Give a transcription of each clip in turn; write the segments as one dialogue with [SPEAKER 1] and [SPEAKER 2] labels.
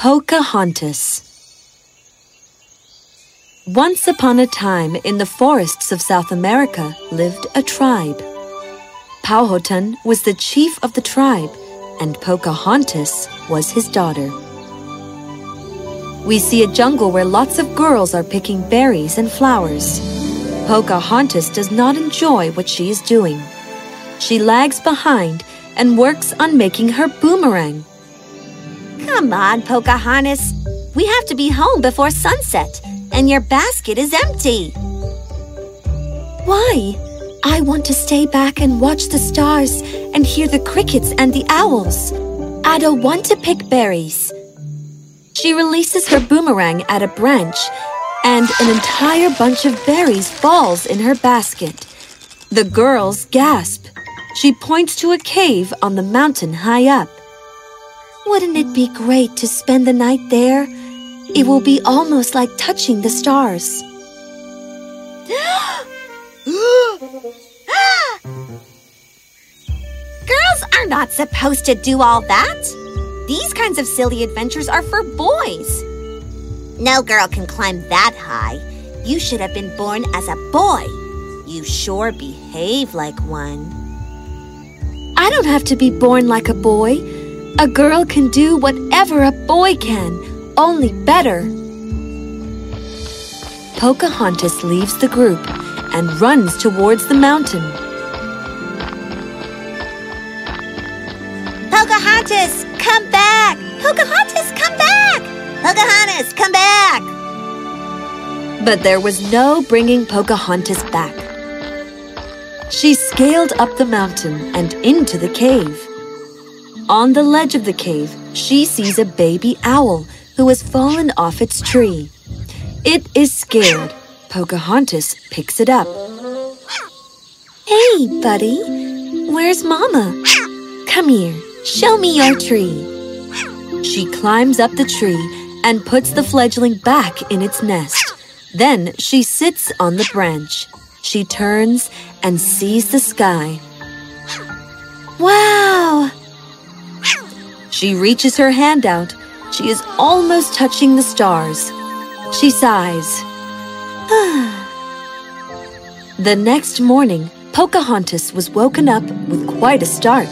[SPEAKER 1] Pocahontas Once upon a time in the forests of South America lived a tribe. Powhatan was the chief of the tribe, and Pocahontas was his daughter. We see a jungle where lots of girls are picking berries and flowers. Pocahontas does not enjoy what she is doing. She lags behind and works on making her boomerang.
[SPEAKER 2] Come on, Pocahontas. We have to be home before sunset, and your basket is empty.
[SPEAKER 1] Why? I want to stay back and watch the stars and hear the crickets and the owls. I don't want to pick berries. She releases her boomerang at a branch, and an entire bunch of berries falls in her basket. The girls gasp. She points to a cave on the mountain high up. Wouldn't it be great to spend the night there? It will be almost like touching the stars.
[SPEAKER 2] Girls are not supposed to do all that. These kinds of silly adventures are for boys. No girl can climb that high. You should have been born as a boy. You sure behave like one.
[SPEAKER 1] I don't have to be born like a boy. A girl can do whatever a boy can, only better. Pocahontas leaves the group and runs towards the mountain.
[SPEAKER 2] Pocahontas, come back! Pocahontas, come back! Pocahontas, come back!
[SPEAKER 1] But there was no bringing Pocahontas back. She scaled up the mountain and into the cave. On the ledge of the cave, she sees a baby owl who has fallen off its tree. It is scared. Pocahontas picks it up. Hey, buddy. Where's Mama? Come here. Show me your tree. She climbs up the tree and puts the fledgling back in its nest. Then she sits on the branch. She turns and sees the sky. Wow! She reaches her hand out. She is almost touching the stars. She sighs. the next morning, Pocahontas was woken up with quite a start.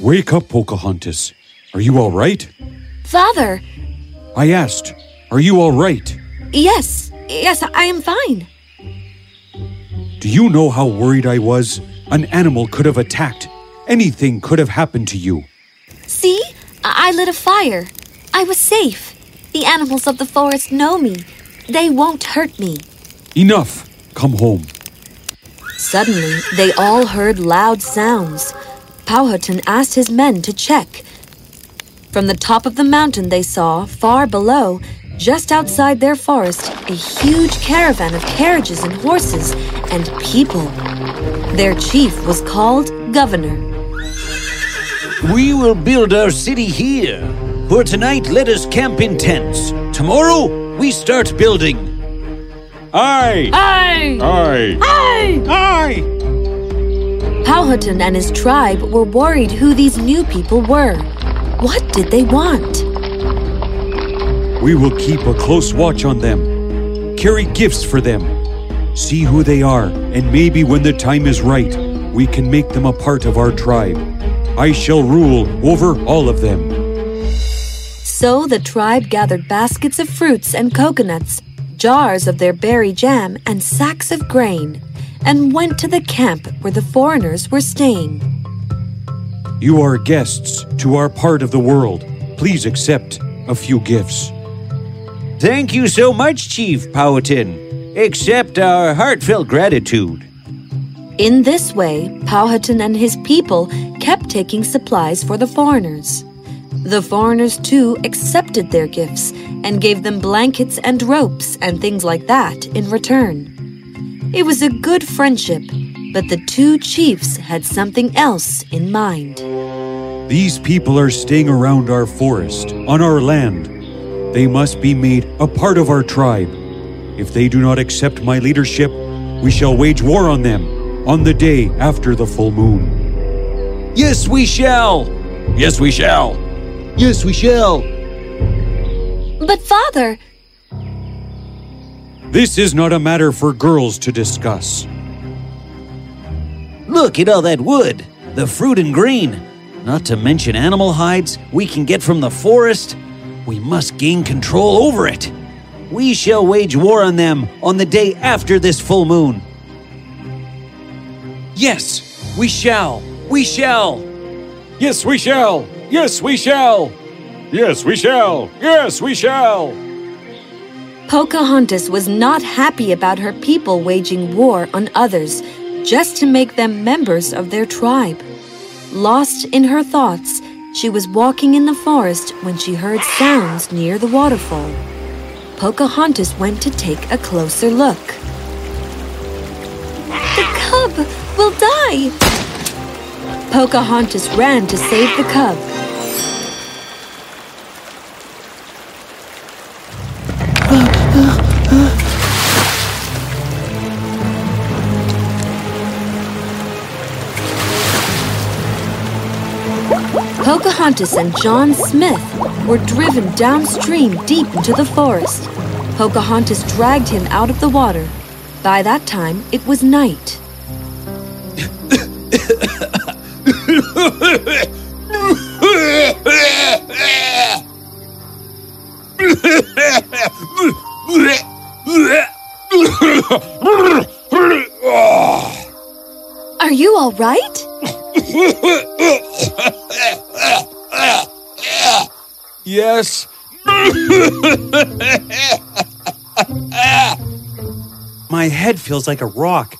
[SPEAKER 3] Wake up, Pocahontas. Are you all right?
[SPEAKER 1] Father!
[SPEAKER 3] I asked, Are you all right?
[SPEAKER 1] Yes, yes, I am fine.
[SPEAKER 3] Do you know how worried I was? An animal could have attacked. Anything could have happened to you.
[SPEAKER 1] See? I lit a fire. I was safe. The animals of the forest know me. They won't hurt me.
[SPEAKER 3] Enough. Come home.
[SPEAKER 1] Suddenly, they all heard loud sounds. Powhatan asked his men to check. From the top of the mountain, they saw, far below, just outside their forest, a huge caravan of carriages and horses and people. Their chief was called Governor.
[SPEAKER 4] We will build our city here. For tonight, let us camp in tents. Tomorrow, we start building.
[SPEAKER 3] Aye!
[SPEAKER 1] Aye!
[SPEAKER 3] Aye!
[SPEAKER 1] Aye!
[SPEAKER 3] Aye!
[SPEAKER 1] Powhatan and his tribe were worried who these new people were. What did they want?
[SPEAKER 3] We will keep a close watch on them. Carry gifts for them. See who they are, and maybe when the time is right, we can make them a part of our tribe. I shall rule over all of them.
[SPEAKER 1] So the tribe gathered baskets of fruits and coconuts, jars of their berry jam, and sacks of grain, and went to the camp where the foreigners were staying.
[SPEAKER 3] You are guests to our part of the world. Please accept a few gifts.
[SPEAKER 4] Thank you so much, Chief Powhatan. Accept our heartfelt gratitude.
[SPEAKER 1] In this way, Powhatan and his people kept taking supplies for the foreigners. The foreigners too accepted their gifts and gave them blankets and ropes and things like that in return. It was a good friendship, but the two chiefs had something else in mind.
[SPEAKER 3] These people are staying around our forest, on our land. They must be made a part of our tribe. If they do not accept my leadership, we shall wage war on them on the day after the full moon.
[SPEAKER 4] Yes, we shall.
[SPEAKER 5] Yes, we shall.
[SPEAKER 4] Yes, we shall.
[SPEAKER 1] But, Father,
[SPEAKER 3] This is not a matter for girls to discuss.
[SPEAKER 4] Look at all that wood, the fruit and green, not to mention animal hides we can get from the forest. We must gain control over it. We shall wage war on them on the day after this full moon.
[SPEAKER 5] Yes, we shall. We shall.
[SPEAKER 3] Yes, we shall! Yes, we shall! Yes, we shall! Yes, we shall!
[SPEAKER 1] Pocahontas was not happy about her people waging war on others just to make them members of their tribe. Lost in her thoughts, she was walking in the forest when she heard sounds near the waterfall. Pocahontas went to take a closer look. The cub will die! Pocahontas ran to save the cub. Pocahontas and John Smith were driven downstream deep into the forest. Pocahontas dragged him out of the water. By that time, it was night. Right?
[SPEAKER 5] Yes.
[SPEAKER 3] My head feels like a rock.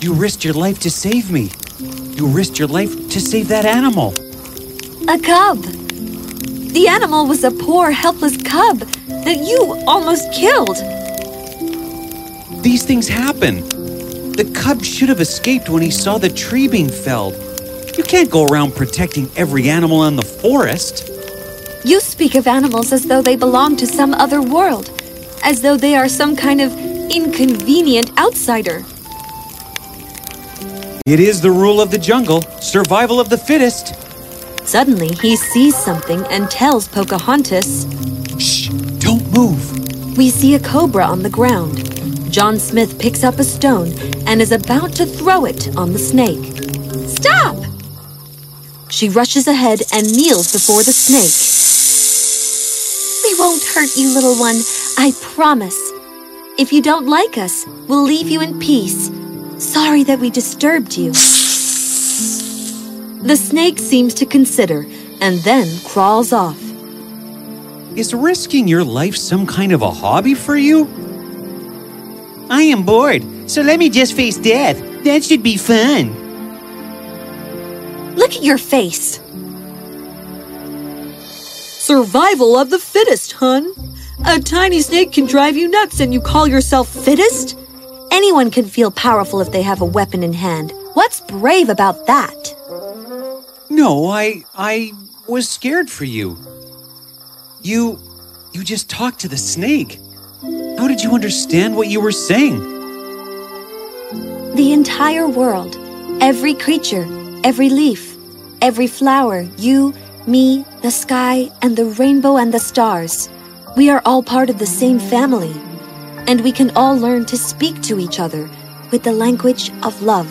[SPEAKER 3] You risked your life to save me. You risked your life to save that animal.
[SPEAKER 1] A cub. The animal was a poor, helpless cub that you almost killed.
[SPEAKER 3] These things happen. The cub should have escaped when he saw the tree being felled. You can't go around protecting every animal in the forest.
[SPEAKER 1] You speak of animals as though they belong to some other world, as though they are some kind of inconvenient outsider.
[SPEAKER 3] It is the rule of the jungle, survival of the fittest.
[SPEAKER 1] Suddenly, he sees something and tells Pocahontas,
[SPEAKER 3] Shh, don't move.
[SPEAKER 1] We see a cobra on the ground. John Smith picks up a stone and is about to throw it on the snake. Stop! She rushes ahead and kneels before the snake. We won't hurt you, little one. I promise. If you don't like us, we'll leave you in peace. Sorry that we disturbed you. The snake seems to consider and then crawls off.
[SPEAKER 3] Is risking your life some kind of a hobby for you?
[SPEAKER 4] I am bored, so let me just face death. That should be fun.
[SPEAKER 1] Look at your face. Survival of the fittest, hun. A tiny snake can drive you nuts and you call yourself fittest? Anyone can feel powerful if they have a weapon in hand. What's brave about that?
[SPEAKER 3] No, I I was scared for you. You you just talked to the snake. How did you understand what you were saying?
[SPEAKER 1] The entire world, every creature, every leaf, every flower, you, me, the sky, and the rainbow and the stars. We are all part of the same family, and we can all learn to speak to each other with the language of love.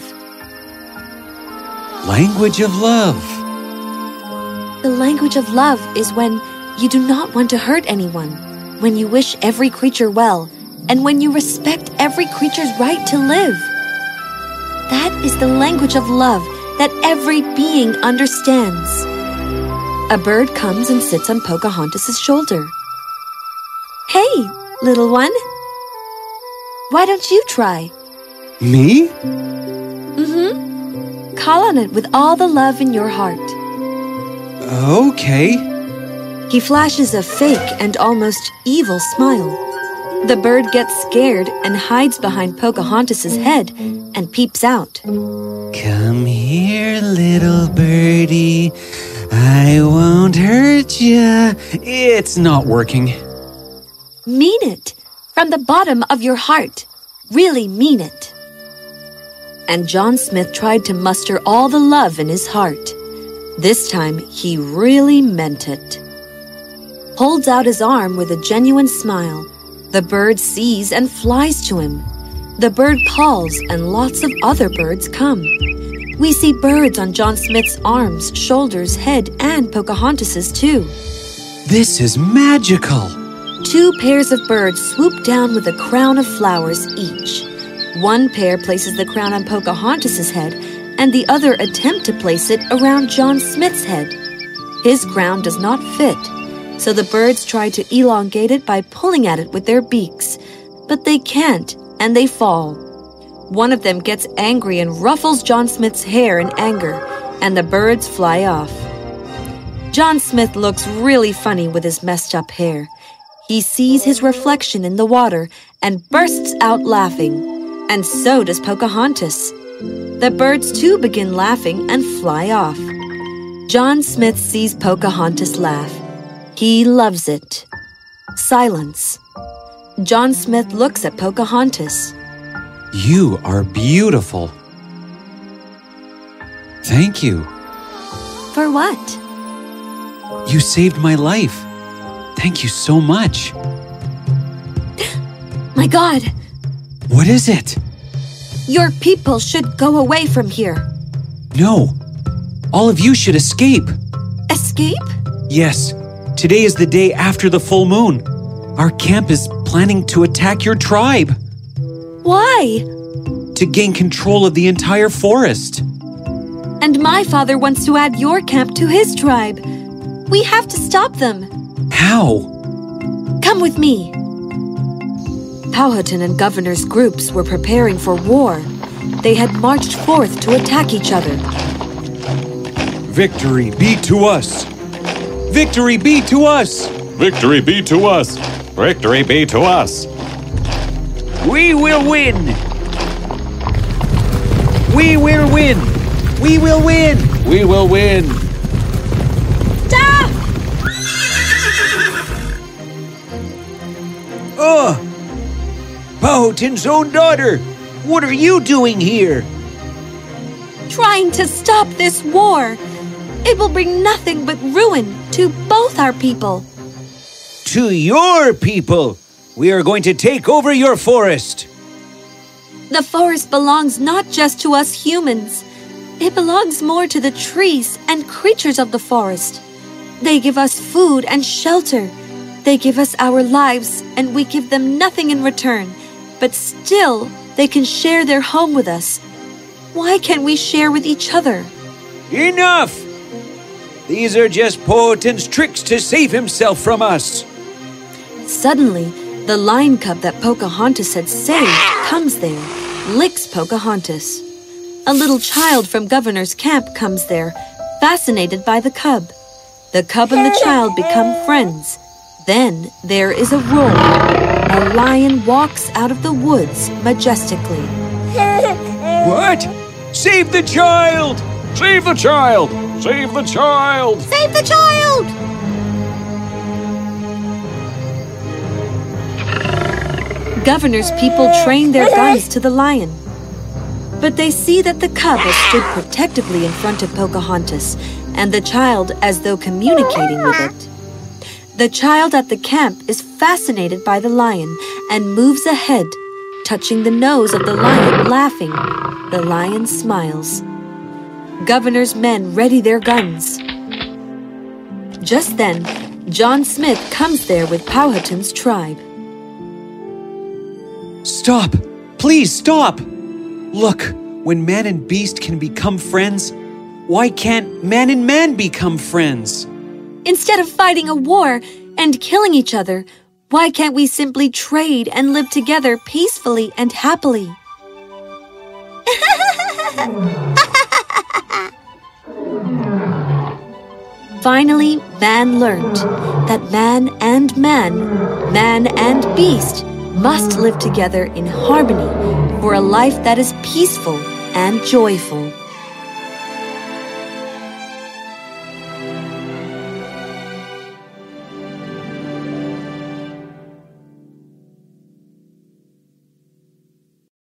[SPEAKER 3] Language of love.
[SPEAKER 1] The language of love is when you do not want to hurt anyone, when you wish every creature well, and when you respect every creature's right to live. That is the language of love that every being understands. A bird comes and sits on Pocahontas' shoulder. Hey, little one. Why don't you try?
[SPEAKER 3] Me?
[SPEAKER 1] Mm-hmm. Call on it with all the love in your heart.
[SPEAKER 3] Okay.
[SPEAKER 1] He flashes a fake and almost evil smile. The bird gets scared and hides behind Pocahontas' head and peeps out.
[SPEAKER 4] Come here, little birdie. I won't hurt ya.
[SPEAKER 3] It's not working.
[SPEAKER 1] Mean it from the bottom of your heart. Really mean it. And John Smith tried to muster all the love in his heart. This time he really meant it. Holds out his arm with a genuine smile. The bird sees and flies to him. The bird calls, and lots of other birds come. We see birds on John Smith's arms, shoulders, head, and Pocahontas's too.
[SPEAKER 3] This is magical!
[SPEAKER 1] Two pairs of birds swoop down with a crown of flowers each. One pair places the crown on Pocahontas's head, and the other attempt to place it around John Smith's head. His crown does not fit, so the birds try to elongate it by pulling at it with their beaks, but they can't, and they fall. One of them gets angry and ruffles John Smith's hair in anger, and the birds fly off. John Smith looks really funny with his messed up hair. He sees his reflection in the water and bursts out laughing, and so does Pocahontas. The birds too begin laughing and fly off. John Smith sees Pocahontas laugh. He loves it. Silence. John Smith looks at Pocahontas.
[SPEAKER 3] You are beautiful. Thank you.
[SPEAKER 1] For what?
[SPEAKER 3] You saved my life. Thank you so much.
[SPEAKER 1] My God,
[SPEAKER 3] What is it?
[SPEAKER 1] your people should go away from here.
[SPEAKER 3] No. All of you should escape.
[SPEAKER 1] Escape?
[SPEAKER 3] Yes. Today is the day after the full moon. Our camp is planning to attack your tribe
[SPEAKER 1] Why?
[SPEAKER 3] to gain control of the entire forest.
[SPEAKER 1] And my father wants to add your camp to his tribe. We have to stop them.
[SPEAKER 3] How?
[SPEAKER 1] Come with me. Powhatan and Governor's groups were preparing for war. They had marched forth to attack each other.
[SPEAKER 6] Victory be to us!
[SPEAKER 3] Victory be to us!
[SPEAKER 7] Victory be to us! Victory be to us!
[SPEAKER 3] We will win! We will win! We will win!
[SPEAKER 7] We will win! Stop!
[SPEAKER 3] Ugh! Powhatan's own daughter! What are you doing here?
[SPEAKER 1] Trying to stop this war. It will bring nothing but ruin to both our people.
[SPEAKER 3] To your people! We are going to take over your forest!
[SPEAKER 1] The forest belongs not just to us humans. It belongs more to the trees and creatures of the forest. They give us food and shelter. They give us our lives, and we give them nothing in return. But still, they can share their home with us. Why can't we share with each other?
[SPEAKER 3] Enough! These are just Powhatan's tricks to save himself from us.
[SPEAKER 1] Suddenly, the lion cub that Pocahontas had saved comes there, licks Pocahontas. A little child from Governor's camp comes there, fascinated by the cub. The cub and the child become friends. Then there is a roar. A lion walks out of the woods majestically.
[SPEAKER 3] What? Save the child!
[SPEAKER 7] Save the child! Save the child!
[SPEAKER 8] Save the child!
[SPEAKER 1] Governor's people train their guns to the lion. But they see that the cub has stood protectively in front of Pocahontas, and the child as though communicating with it. The child at the camp is fascinated by the lion and moves ahead, touching the nose of the lion, laughing. The lion smiles. Governor's men ready their guns. Just then, John Smith comes there with Powhatan's tribe.
[SPEAKER 3] Stop! Please stop! Look, when man and beast can become friends, why can't man and man become friends?
[SPEAKER 1] Instead of fighting a war and killing each other, why can't we simply trade and live together peacefully and happily? Finally, man learned that man and man, man and beast, must live together in harmony for a life that is peaceful and joyful.